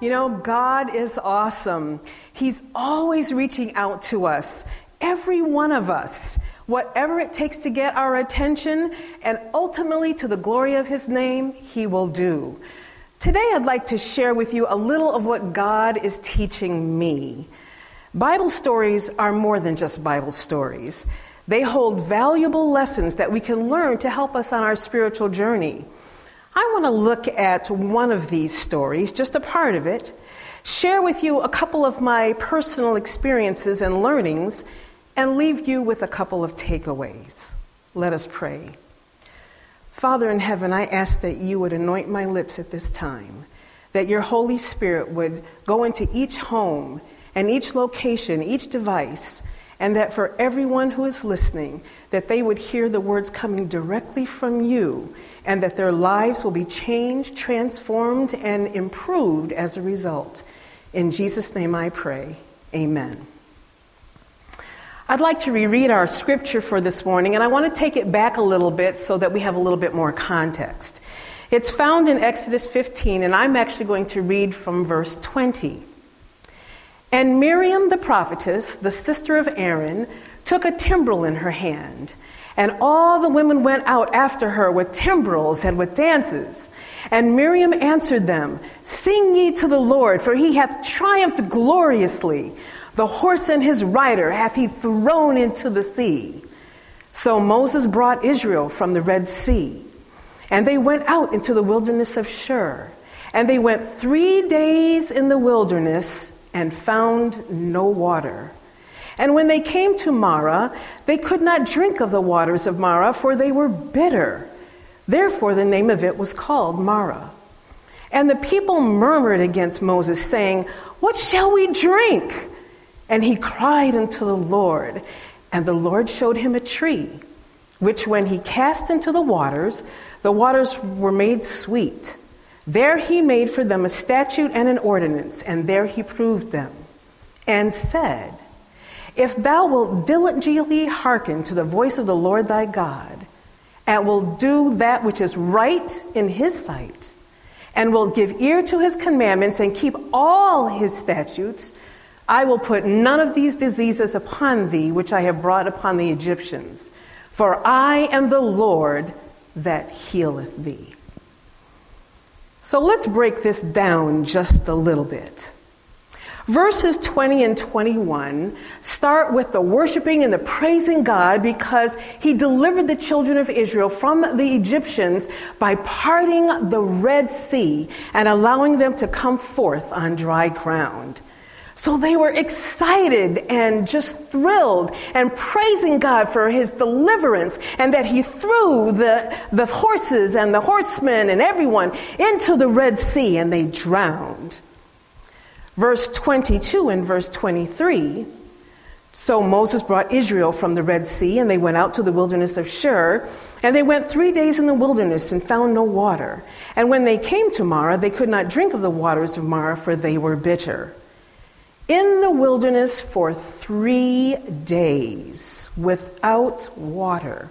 You know, God is awesome. He's always reaching out to us, every one of us, whatever it takes to get our attention, and ultimately to the glory of His name, He will do. Today, I'd like to share with you a little of what God is teaching me. Bible stories are more than just Bible stories. They hold valuable lessons that we can learn to help us on our spiritual journey. I want to look at one of these stories, just a part of it, share with you a couple of my personal experiences and learnings, and leave you with a couple of takeaways. Let us pray. Father in heaven, I ask that you would anoint my lips at this time, that your Holy Spirit would go into each home and each location, each device, and that for everyone who is listening, that they would hear the words coming directly from you and that their lives will be changed, transformed, and improved as a result. In Jesus' name I pray. Amen. I'd like to reread our scripture for this morning, and I want to take it back a little bit so that we have a little bit more context. It's found in Exodus 15, and I'm actually going to read from verse 20. And Miriam the prophetess, the sister of Aaron, took a timbrel in her hand and all the women went out after her with timbrels and with dances. And Miriam answered them, Sing ye to the Lord, for he hath triumphed gloriously. The horse and his rider hath he thrown into the sea. So Moses brought Israel from the Red Sea. And they went out into the wilderness of Shur. And they went three days in the wilderness and found no water. And when they came to Marah, they could not drink of the waters of Marah, for they were bitter. Therefore, the name of it was called Marah. And the people murmured against Moses, saying, What shall we drink? And he cried unto the Lord. And the Lord showed him a tree, which when he cast into the waters, the waters were made sweet. There he made for them a statute and an ordinance, and there he proved them, and said, if thou wilt diligently hearken to the voice of the Lord thy God, and will do that which is right in his sight, and will give ear to his commandments and keep all his statutes, I will put none of these diseases upon thee which I have brought upon the Egyptians. For I am the Lord that healeth thee. So let's break this down just a little bit. Verses 20 and 21 start with the worshiping and the praising God because he delivered the children of Israel from the Egyptians by parting the Red Sea and allowing them to come forth on dry ground. So they were excited and just thrilled and praising God for his deliverance and that he threw the, the horses and the horsemen and everyone into the Red Sea and they drowned. Verse 22 and verse 23 So Moses brought Israel from the Red Sea, and they went out to the wilderness of Shur. And they went three days in the wilderness and found no water. And when they came to Marah, they could not drink of the waters of Marah, for they were bitter. In the wilderness for three days without water.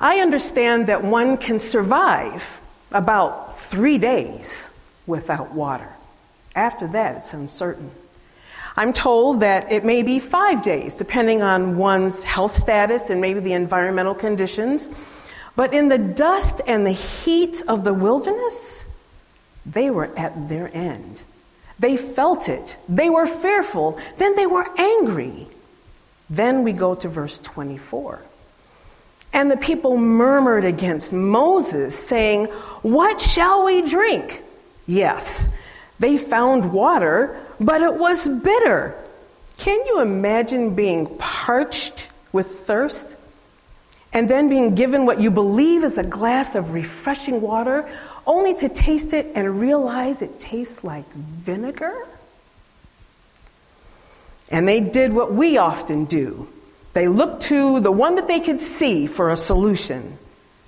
I understand that one can survive about three days without water. After that, it's uncertain. I'm told that it may be five days, depending on one's health status and maybe the environmental conditions. But in the dust and the heat of the wilderness, they were at their end. They felt it. They were fearful. Then they were angry. Then we go to verse 24. And the people murmured against Moses, saying, What shall we drink? Yes, they found water, but it was bitter. Can you imagine being parched with thirst and then being given what you believe is a glass of refreshing water, only to taste it and realize it tastes like vinegar? And they did what we often do they looked to the one that they could see for a solution.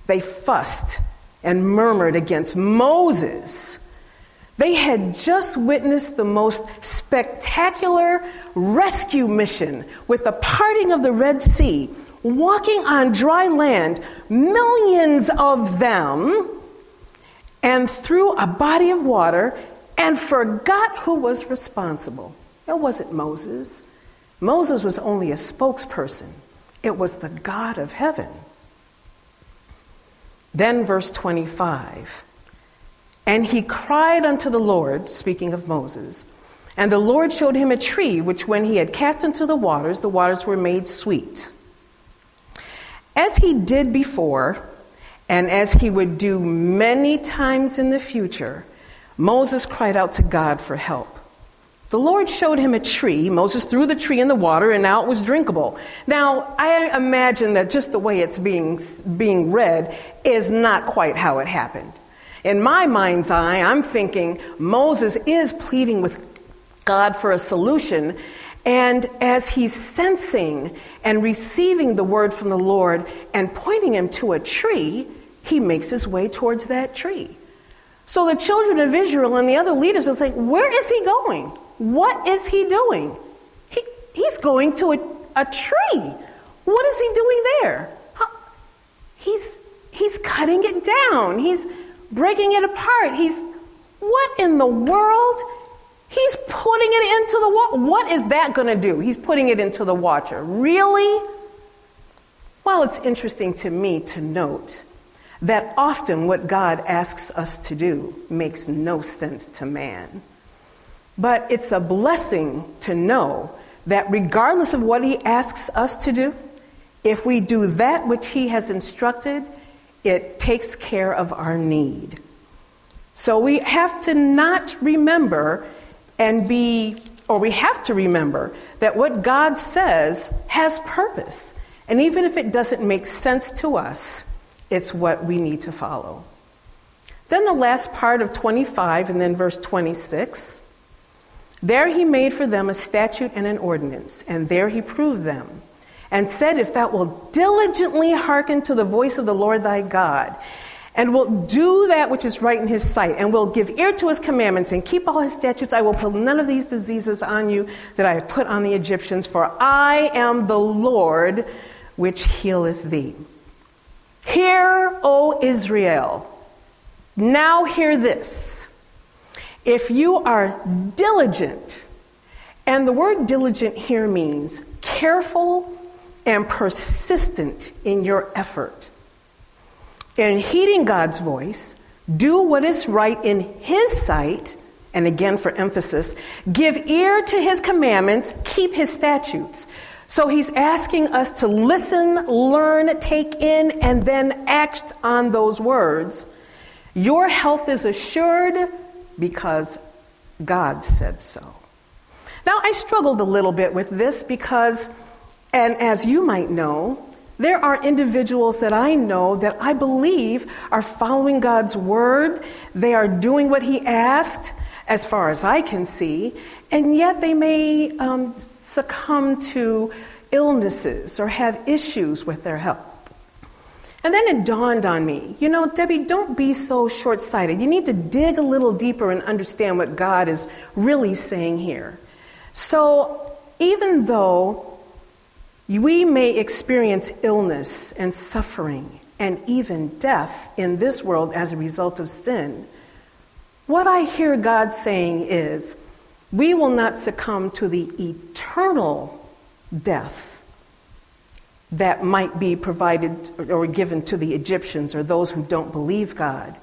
They fussed and murmured against Moses they had just witnessed the most spectacular rescue mission with the parting of the Red Sea, walking on dry land, millions of them, and through a body of water, and forgot who was responsible. It wasn't Moses. Moses was only a spokesperson, it was the God of heaven. Then, verse 25 And he cried unto the Lord, speaking of Moses, and the Lord showed him a tree, which when he had cast into the waters, the waters were made sweet. As he did before, and as he would do many times in the future, Moses cried out to God for help. The Lord showed him a tree. Moses threw the tree in the water, and now it was drinkable. Now, I imagine that just the way it's being, being read is not quite how it happened. In my mind's eye, I'm thinking Moses is pleading with God for a solution, and as he's sensing and receiving the word from the Lord and pointing him to a tree, he makes his way towards that tree. So the children of Israel and the other leaders are saying, Where is he going? What is he doing? He, he's going to a, a tree. What is he doing there? He's, he's cutting it down. He's breaking it apart. He's, what in the world? He's putting it into the water. What is that going to do? He's putting it into the water. Really? Well, it's interesting to me to note that often what God asks us to do makes no sense to man. But it's a blessing to know that regardless of what He asks us to do, if we do that which He has instructed, it takes care of our need. So we have to not remember and be, or we have to remember that what God says has purpose. And even if it doesn't make sense to us, it's what we need to follow. Then the last part of 25 and then verse 26 there he made for them a statute and an ordinance, and there he proved them, and said, If thou wilt diligently hearken to the voice of the Lord thy God, and wilt do that which is right in his sight, and will give ear to his commandments, and keep all his statutes, I will put none of these diseases on you that I have put on the Egyptians, for I am the Lord which healeth thee. Hear, O Israel. Now hear this. If you are diligent, and the word diligent here means careful and persistent in your effort, in heeding God's voice, do what is right in His sight, and again for emphasis, give ear to His commandments, keep His statutes. So He's asking us to listen, learn, take in, and then act on those words. Your health is assured because God said so. Now, I struggled a little bit with this because, and as you might know, there are individuals that I know that I believe are following God's word. They are doing what He asked, as far as I can see, and yet they may um, succumb to illnesses or have issues with their health. And then it dawned on me, you know, Debbie, don't be so short sighted. You need to dig a little deeper and understand what God is really saying here. So, even though we may experience illness and suffering and even death in this world as a result of sin, what I hear God saying is we will not succumb to the eternal death that might be provided or given to the Egyptians or those who don't believe God,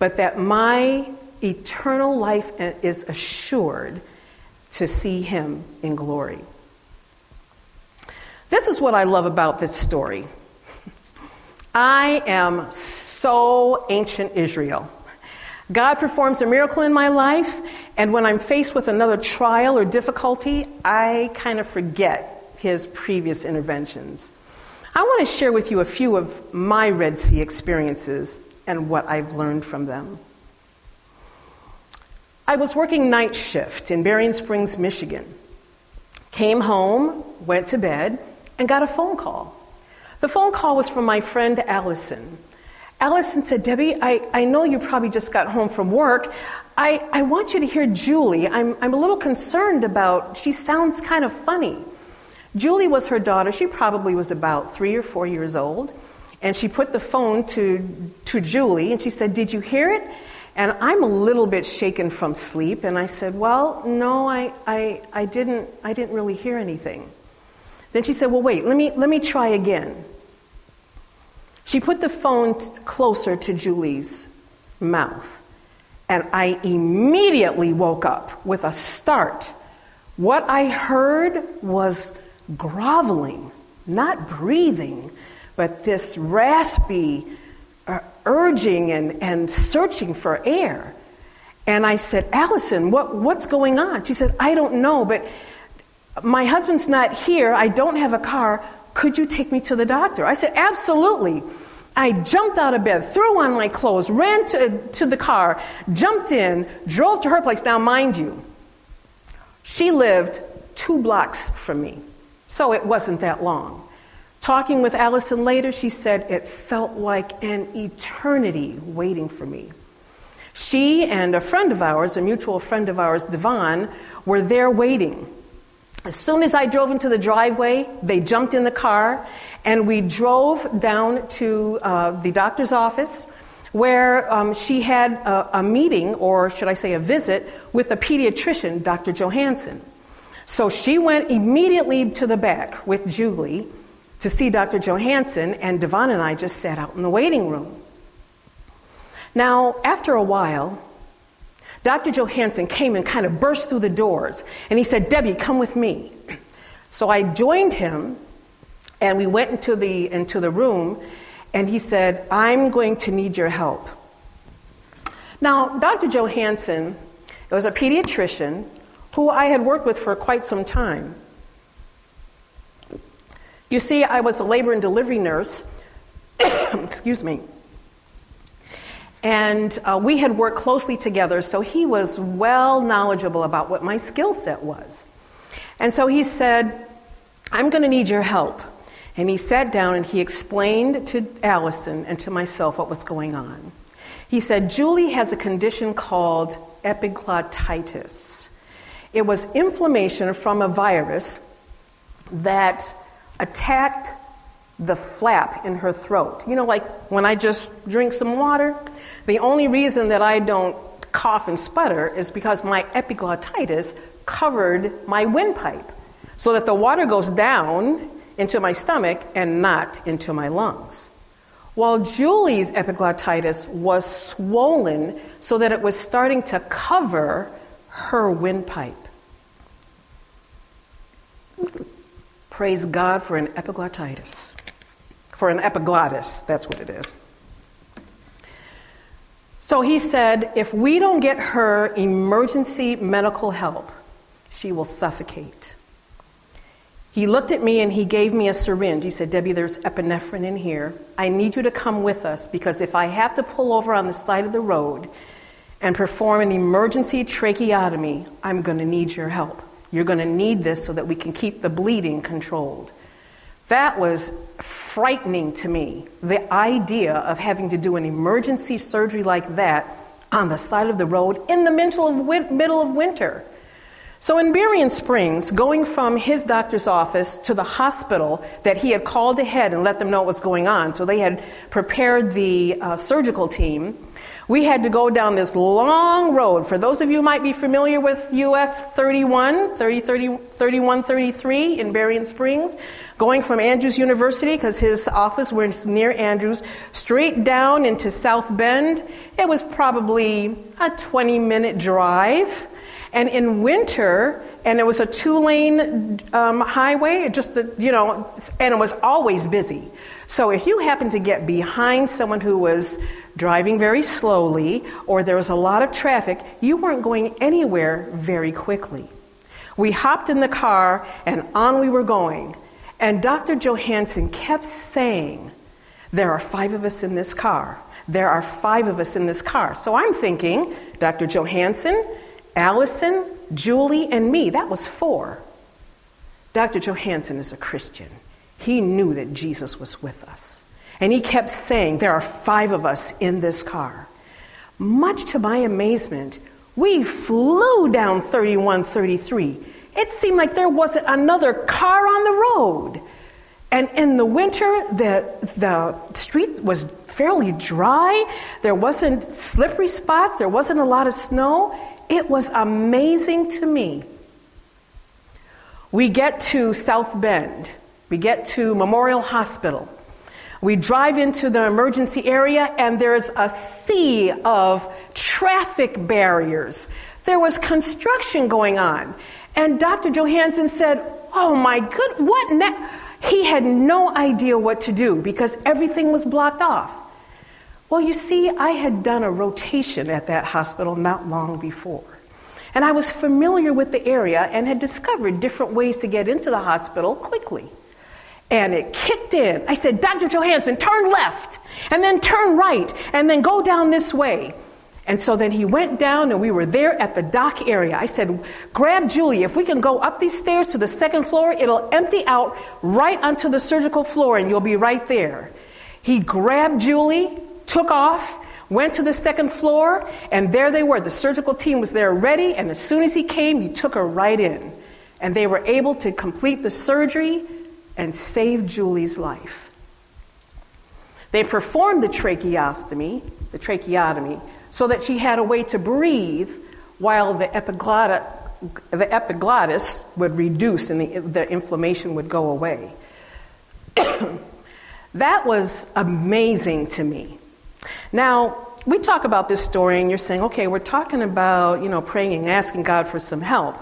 but that my eternal life is assured to see Him in glory. This is what I love about this story. I am so ancient Israel. God performs a miracle in my life, and when I'm faced with another trial or difficulty, I kind of forget his previous interventions. I want to share with you a few of my Red Sea experiences and what I've learned from them. I was working night shift in Berrien Springs, Michigan. Came home, went to bed, and got a phone call. The phone call was from my friend Allison. Allison said, Debbie, I, I know you probably just got home from work. I, I want you to hear Julie. I'm, I'm a little concerned about, she sounds kind of funny. Julie was her daughter. She probably was about three or four years old. And she put the phone to, to Julie and she said, Did you hear it? And I'm a little bit shaken from sleep, and I said, Well, no, I, I, I, didn't, I didn't really hear anything. Then she said, Well, wait, let me, let me try again. She put the phone t- closer to Julie's mouth, and I immediately woke up with a start. What I heard was groveling, not breathing, but this raspy, uh, urging and, and searching for air. And I said, Allison, what, what's going on? She said, I don't know, but my husband's not here. I don't have a car. Could you take me to the doctor? I said, Absolutely. I jumped out of bed, threw on my clothes, ran to, to the car, jumped in, drove to her place. Now, mind you, she lived two blocks from me, so it wasn't that long. Talking with Allison later, she said it felt like an eternity waiting for me. She and a friend of ours, a mutual friend of ours, Devon, were there waiting. As soon as I drove into the driveway, they jumped in the car and we drove down to uh, the doctor's office where um, she had a, a meeting, or should I say a visit, with a pediatrician, Dr. Johansson. So she went immediately to the back with Julie to see Dr. Johansson, and Devon and I just sat out in the waiting room. Now, after a while, Dr. Johansson came and kind of burst through the doors, and he said, Debbie, come with me. So I joined him, and we went into the, into the room, and he said, I'm going to need your help. Now, Dr. Johansson was a pediatrician who I had worked with for quite some time. You see, I was a labor and delivery nurse, excuse me, and uh, we had worked closely together, so he was well knowledgeable about what my skill set was. And so he said, I'm going to need your help. And he sat down and he explained to Allison and to myself what was going on. He said, Julie has a condition called epiglottitis. It was inflammation from a virus that attacked the flap in her throat. You know, like when I just drink some water, the only reason that I don't cough and sputter is because my epiglottitis covered my windpipe so that the water goes down into my stomach and not into my lungs. While Julie's epiglottitis was swollen so that it was starting to cover her windpipe. Praise God for an epiglottitis. For an epiglottis, that's what it is. So he said, if we don't get her emergency medical help, she will suffocate. He looked at me and he gave me a syringe. He said, Debbie, there's epinephrine in here. I need you to come with us because if I have to pull over on the side of the road and perform an emergency tracheotomy, I'm going to need your help. You're going to need this so that we can keep the bleeding controlled. That was frightening to me, the idea of having to do an emergency surgery like that on the side of the road in the middle of, winter. So in Berrien Springs, going from his doctor's office to the hospital that he had called ahead and let them know what was going on, so they had prepared the uh, surgical team, we had to go down this long road. For those of you might be familiar with US 31, 30, 30, 31, 33 in Berrien Springs, going from Andrews University, because his office was near Andrews, straight down into South Bend, it was probably a 20 minute drive. And in winter, and it was a two lane um, highway, just, a, you know, and it was always busy. So if you happened to get behind someone who was driving very slowly or there was a lot of traffic, you weren't going anywhere very quickly. We hopped in the car and on we were going. And Dr. Johansson kept saying, There are five of us in this car. There are five of us in this car. So I'm thinking, Dr. Johansson, Allison, Julie, and me. That was four. Dr. Johansson is a Christian. He knew that Jesus was with us. And he kept saying, There are five of us in this car. Much to my amazement, we flew down 3133. It seemed like there wasn't another car on the road. And in the winter, the, the street was fairly dry. There wasn't slippery spots. There wasn't a lot of snow. It was amazing to me. We get to South Bend. We get to Memorial Hospital. We drive into the emergency area, and there's a sea of traffic barriers. There was construction going on. And Dr. Johansson said, Oh my good, what now? He had no idea what to do because everything was blocked off. Well, you see, I had done a rotation at that hospital not long before. And I was familiar with the area and had discovered different ways to get into the hospital quickly. And it kicked in. I said, Dr. Johansson, turn left, and then turn right, and then go down this way. And so then he went down, and we were there at the dock area. I said, Grab Julie. If we can go up these stairs to the second floor, it'll empty out right onto the surgical floor, and you'll be right there. He grabbed Julie, took off, went to the second floor, and there they were. The surgical team was there ready, and as soon as he came, he took her right in. And they were able to complete the surgery and save Julie's life. They performed the tracheostomy, the tracheotomy, so that she had a way to breathe while the epiglottis, the epiglottis would reduce and the, the inflammation would go away. that was amazing to me. Now, we talk about this story, and you're saying, okay, we're talking about, you know, praying and asking God for some help.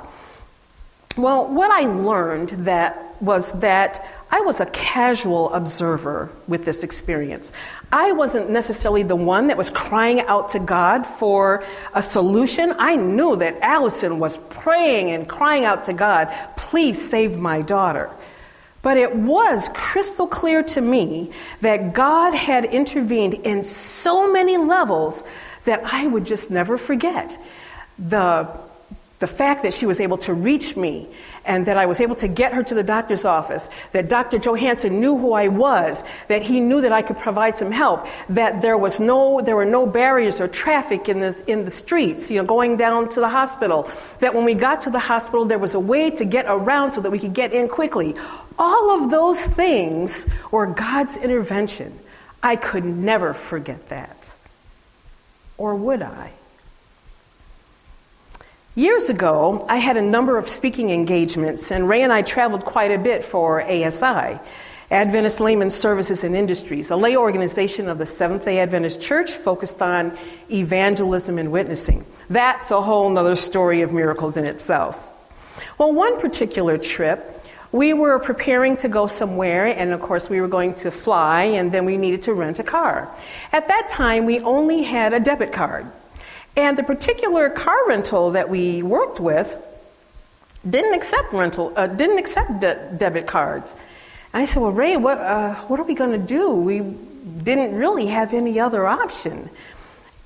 Well, what I learned that was that I was a casual observer with this experience. I wasn't necessarily the one that was crying out to God for a solution. I knew that Allison was praying and crying out to God, please save my daughter. But it was crystal clear to me that God had intervened in so many levels that I would just never forget. The the fact that she was able to reach me and that I was able to get her to the doctor's office, that Dr. Johansson knew who I was, that he knew that I could provide some help, that there was no there were no barriers or traffic in the in the streets, you know, going down to the hospital, that when we got to the hospital there was a way to get around so that we could get in quickly. All of those things were God's intervention. I could never forget that. Or would I? Years ago, I had a number of speaking engagements, and Ray and I traveled quite a bit for ASI, Adventist Layman Services and Industries, a lay organization of the Seventh day Adventist Church focused on evangelism and witnessing. That's a whole other story of miracles in itself. Well, one particular trip, we were preparing to go somewhere, and of course, we were going to fly, and then we needed to rent a car. At that time, we only had a debit card. And the particular car rental that we worked with didn't accept rental, uh, didn't accept de- debit cards. And I said, "Well, Ray, what uh, what are we going to do? We didn't really have any other option."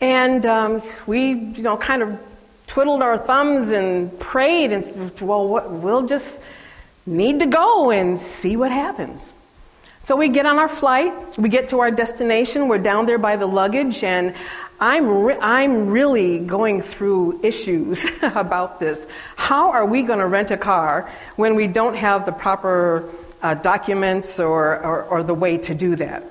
And um, we, you know, kind of twiddled our thumbs and prayed and said, "Well, what, we'll just need to go and see what happens." So we get on our flight, we get to our destination, we're down there by the luggage, and I'm, re- I'm really going through issues about this. How are we going to rent a car when we don't have the proper uh, documents or, or, or the way to do that?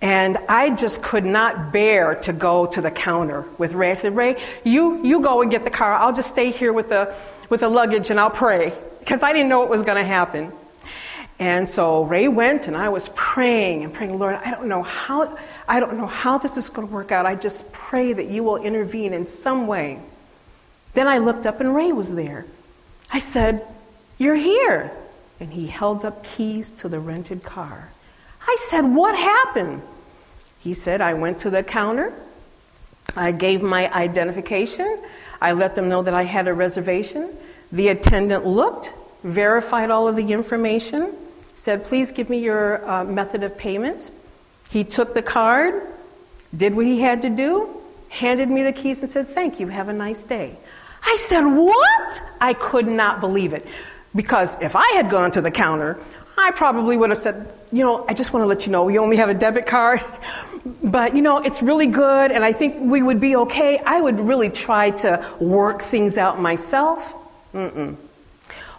And I just could not bear to go to the counter with Ray. I said, Ray, you, you go and get the car. I'll just stay here with the, with the luggage and I'll pray. Because I didn't know what was going to happen. And so Ray went, and I was praying and praying, Lord, I don't know how, I don't know how this is going to work out. I just pray that you will intervene in some way. Then I looked up, and Ray was there. I said, You're here. And he held up keys to the rented car. I said, What happened? He said, I went to the counter. I gave my identification. I let them know that I had a reservation. The attendant looked, verified all of the information, said, Please give me your uh, method of payment. He took the card, did what he had to do, handed me the keys, and said, Thank you, have a nice day. I said, What? I could not believe it. Because if I had gone to the counter, I probably would have said, You know, I just want to let you know we only have a debit card, but you know, it's really good, and I think we would be okay. I would really try to work things out myself. Mm-mm.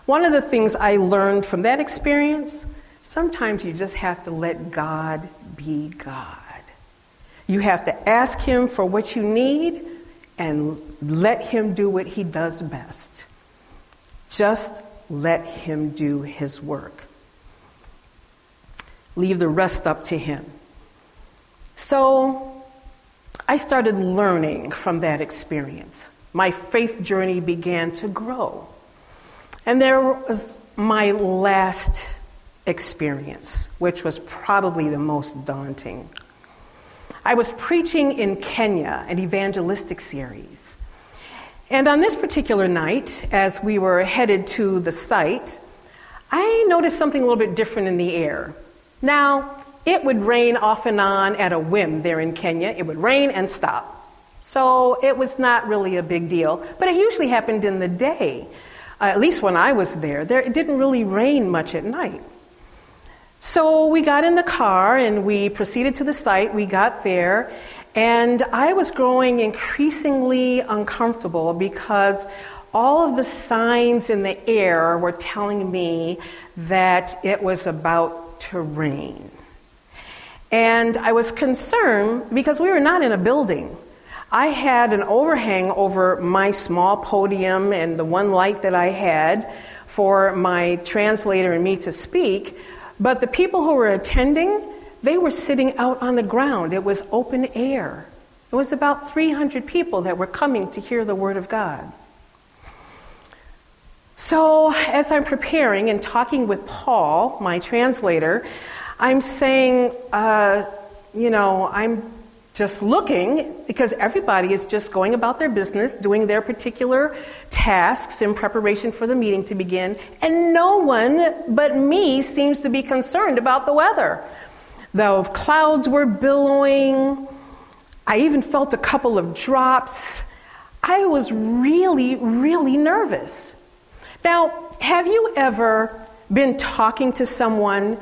One of the things I learned from that experience sometimes you just have to let God be God. You have to ask Him for what you need and let Him do what He does best. Just let Him do His work. Leave the rest up to Him. So I started learning from that experience. My faith journey began to grow. And there was my last experience, which was probably the most daunting. I was preaching in Kenya, an evangelistic series. And on this particular night, as we were headed to the site, I noticed something a little bit different in the air. Now, it would rain off and on at a whim there in Kenya. It would rain and stop. So it was not really a big deal, but it usually happened in the day. Uh, at least when I was there, there it didn't really rain much at night. So we got in the car and we proceeded to the site. We got there, and I was growing increasingly uncomfortable because all of the signs in the air were telling me that it was about to rain. And I was concerned because we were not in a building. I had an overhang over my small podium and the one light that I had for my translator and me to speak but the people who were attending, they were sitting out on the ground. It was open air. It was about 300 people that were coming to hear the Word of God. So, as I'm preparing and talking with Paul, my translator, I'm saying, uh, you know, I'm just looking because everybody is just going about their business, doing their particular tasks in preparation for the meeting to begin, and no one but me seems to be concerned about the weather. The clouds were billowing. I even felt a couple of drops. I was really, really nervous. Now, have you ever been talking to someone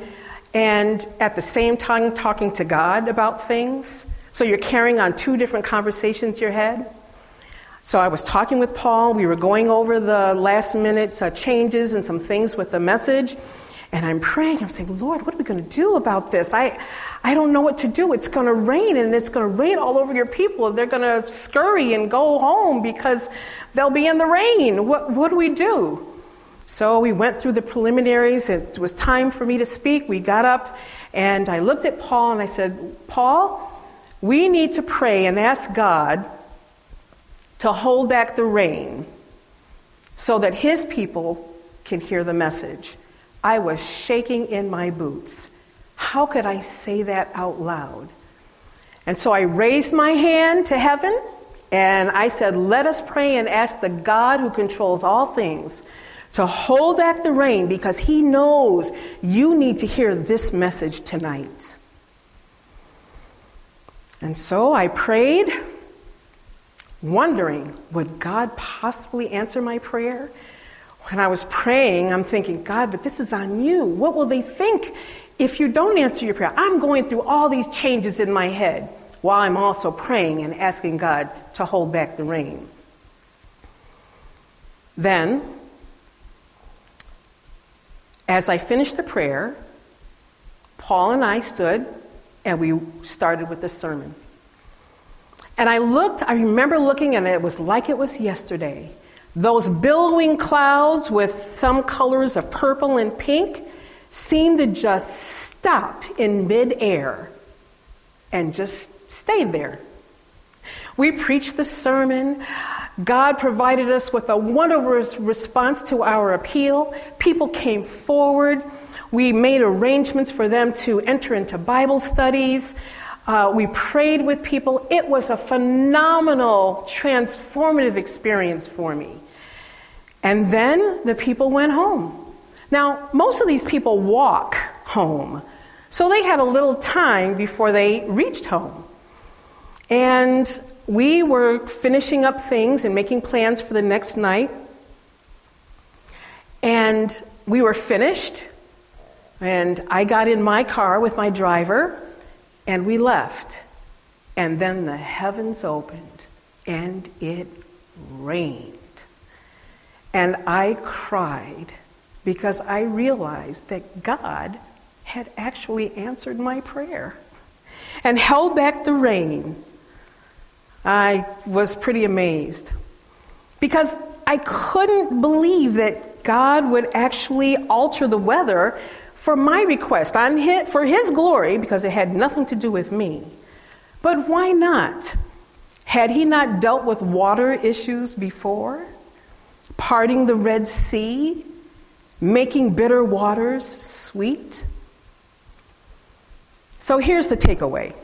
and at the same time talking to God about things? So you're carrying on two different conversations in your head. So I was talking with Paul. We were going over the last minute uh, changes and some things with the message. And I'm praying. I'm saying, Lord, what are we going to do about this? I, I don't know what to do. It's going to rain, and it's going to rain all over your people. They're going to scurry and go home because they'll be in the rain. What, what do we do? So we went through the preliminaries. It was time for me to speak. We got up, and I looked at Paul and I said, Paul, we need to pray and ask God to hold back the rain so that His people can hear the message. I was shaking in my boots. How could I say that out loud? And so I raised my hand to heaven and I said, Let us pray and ask the God who controls all things to hold back the rain because He knows you need to hear this message tonight. And so I prayed, wondering, would God possibly answer my prayer? When I was praying, I'm thinking, God, but this is on you. What will they think if you don't answer your prayer? I'm going through all these changes in my head while I'm also praying and asking God to hold back the rain. Then, as I finished the prayer, Paul and I stood and we started with the sermon. And I looked, I remember looking, and it was like it was yesterday. Those billowing clouds with some colors of purple and pink seemed to just stop in midair and just stayed there. We preached the sermon. God provided us with a wonderful response to our appeal. People came forward. We made arrangements for them to enter into Bible studies. Uh, we prayed with people. It was a phenomenal, transformative experience for me. And then the people went home. Now, most of these people walk home, so they had a little time before they reached home. And we were finishing up things and making plans for the next night. And we were finished. And I got in my car with my driver, and we left. And then the heavens opened, and it rained. And I cried because I realized that God had actually answered my prayer and held back the rain. I was pretty amazed because I couldn't believe that God would actually alter the weather for my request on his, for his glory because it had nothing to do with me. But why not? Had he not dealt with water issues before? Parting the Red Sea? Making bitter waters sweet? So here's the takeaway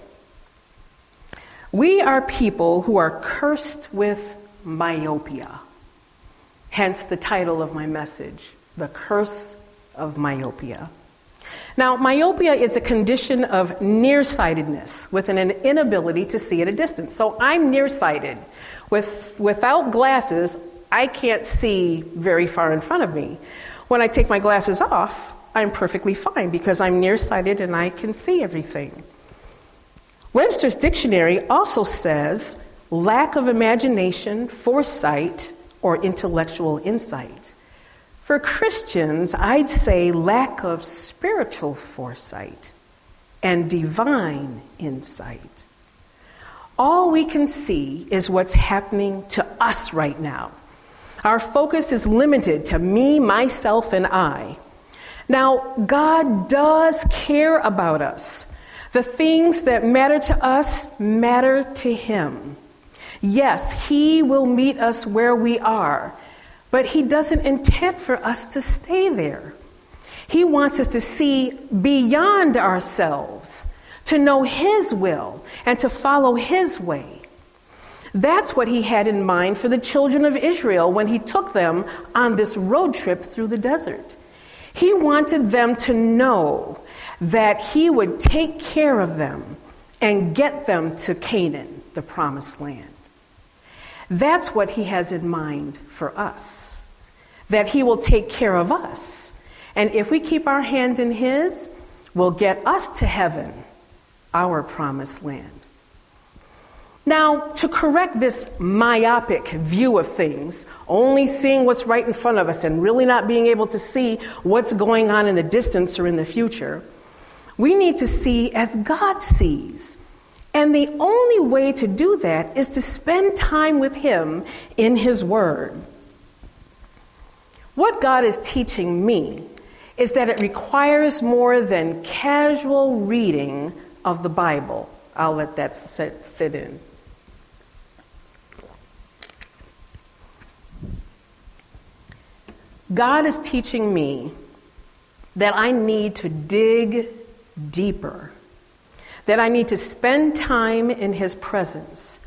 we are people who are cursed with myopia. Hence the title of my message The Curse of Myopia. Now, myopia is a condition of nearsightedness with an inability to see at a distance. So I'm nearsighted. With, without glasses, I can't see very far in front of me. When I take my glasses off, I'm perfectly fine because I'm nearsighted and I can see everything. Webster's dictionary also says lack of imagination, foresight, or intellectual insight. For Christians, I'd say lack of spiritual foresight and divine insight. All we can see is what's happening to us right now. Our focus is limited to me, myself, and I. Now, God does care about us. The things that matter to us matter to Him. Yes, He will meet us where we are, but He doesn't intend for us to stay there. He wants us to see beyond ourselves, to know His will, and to follow His way. That's what He had in mind for the children of Israel when He took them on this road trip through the desert. He wanted them to know that He would take care of them and get them to Canaan, the promised land. That's what he has in mind for us. That he will take care of us. And if we keep our hand in his, will get us to heaven, our promised land. Now, to correct this myopic view of things, only seeing what's right in front of us and really not being able to see what's going on in the distance or in the future, we need to see as God sees and the only way to do that is to spend time with Him in His Word. What God is teaching me is that it requires more than casual reading of the Bible. I'll let that sit, sit in. God is teaching me that I need to dig deeper that I need to spend time in His presence,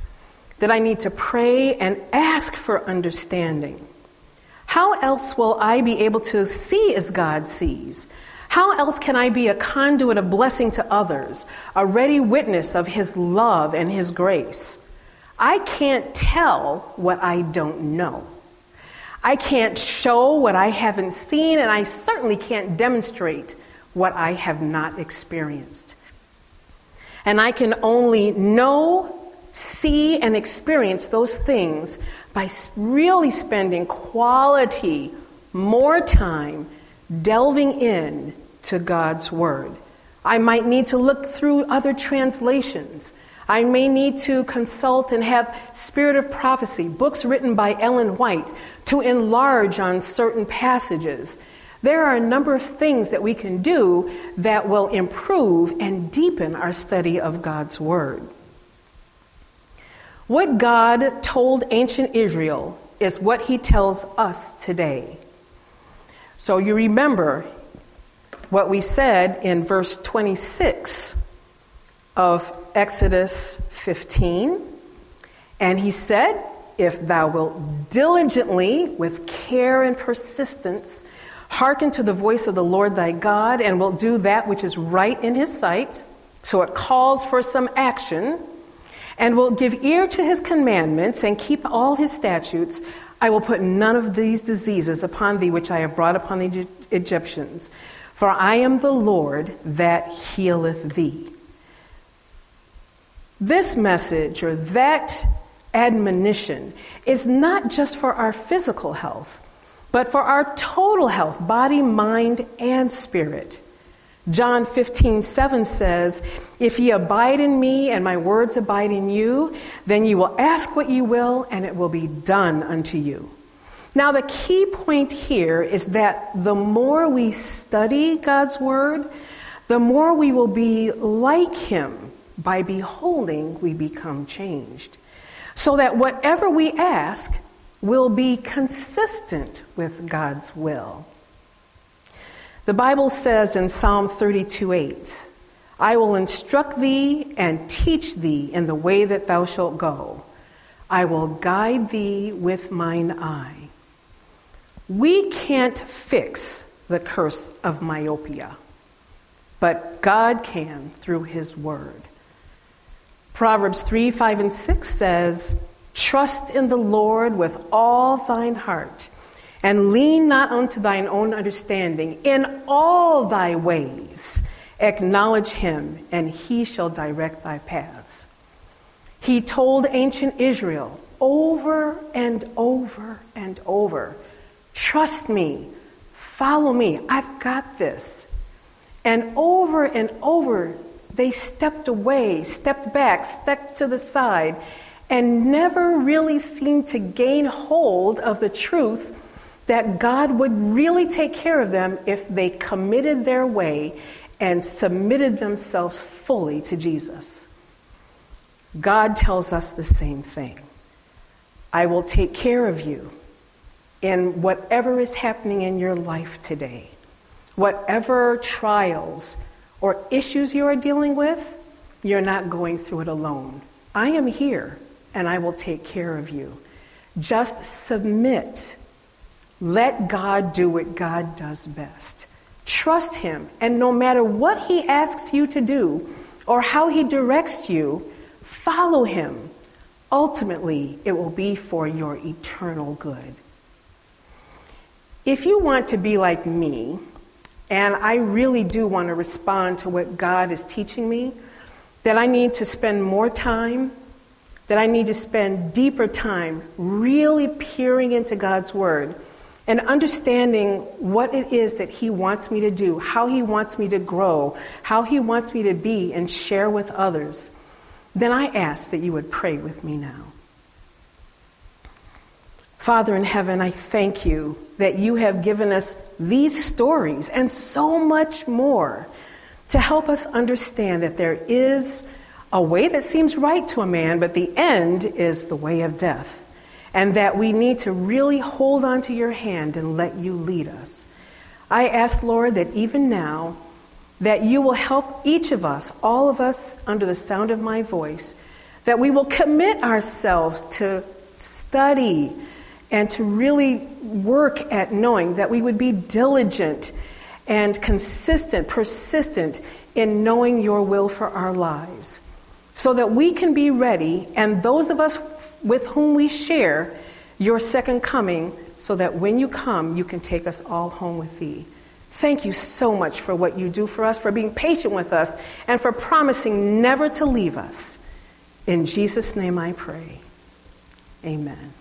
that I need to pray and ask for understanding. How else will I be able to see as God sees? How else can I be a conduit of blessing to others, a ready witness of His love and His grace? I can't tell what I don't know. I can't show what I haven't seen, and I certainly can't demonstrate what I have not experienced. And I can only know, see, and experience those things by really spending quality, more time delving in to God's Word. I might need to look through other translations. I may need to consult and have Spirit of Prophecy, books written by Ellen White, to enlarge on certain passages. There are a number of things that we can do that will improve and deepen our study of God's Word. What God told ancient Israel is what He tells us today. So you remember what we said in verse 26 of Exodus 15. And He said, If thou wilt diligently, with care and persistence, Hearken to the voice of the Lord thy God, and will do that which is right in his sight. So it calls for some action, and will give ear to his commandments, and keep all his statutes. I will put none of these diseases upon thee which I have brought upon the Egyptians, for I am the Lord that healeth thee. This message or that admonition is not just for our physical health but for our total health, body, mind, and spirit. John 15, 7 says, If ye abide in me and my words abide in you, then you will ask what you will, and it will be done unto you. Now, the key point here is that the more we study God's word, the more we will be like him. By beholding, we become changed. So that whatever we ask will be consistent with God's will. The Bible says in Psalm 32 8, I will instruct thee and teach thee in the way that thou shalt go. I will guide thee with mine eye. We can't fix the curse of myopia, but God can through his word. Proverbs 3 5 and 6 says, Trust in the Lord with all thine heart and lean not unto thine own understanding. In all thy ways acknowledge him, and he shall direct thy paths. He told ancient Israel over and over and over trust me, follow me, I've got this. And over and over, they stepped away, stepped back, stepped to the side, and never really seemed to gain hold of the truth that God would really take care of them if they committed their way and submitted themselves fully to Jesus. God tells us the same thing I will take care of you in whatever is happening in your life today, whatever trials or issues you are dealing with, you're not going through it alone. I am here and I will take care of you. Just submit let God do what God does best. Trust Him, and no matter what He asks you to do or how He directs you, follow Him. Ultimately, it will be for your eternal good. If you want to be like me, and I really do want to respond to what God is teaching me, that I need to spend more time, that I need to spend deeper time really peering into God's Word and understanding what it is that He wants me to do, how He wants me to grow, how He wants me to be and share with others, then I ask that you would pray with me now. Father in heaven, I thank you that you have given us these stories and so much more to help us understand that there is a way that seems right to a man, but the end is the way of death and that we need to really hold on to your hand and let you lead us. I ask, Lord, that even now, that you will help each of us, all of us under the sound of my voice, that we will commit ourselves to study and to really work at knowing that we would be diligent and consistent, persistent in knowing your will for our lives so that we can be ready, and those of us with whom we share your second coming, so that when you come, you can take us all home with thee. Thank you so much for what you do for us, for being patient with us, and for promising never to leave us. In Jesus' name I pray. Amen.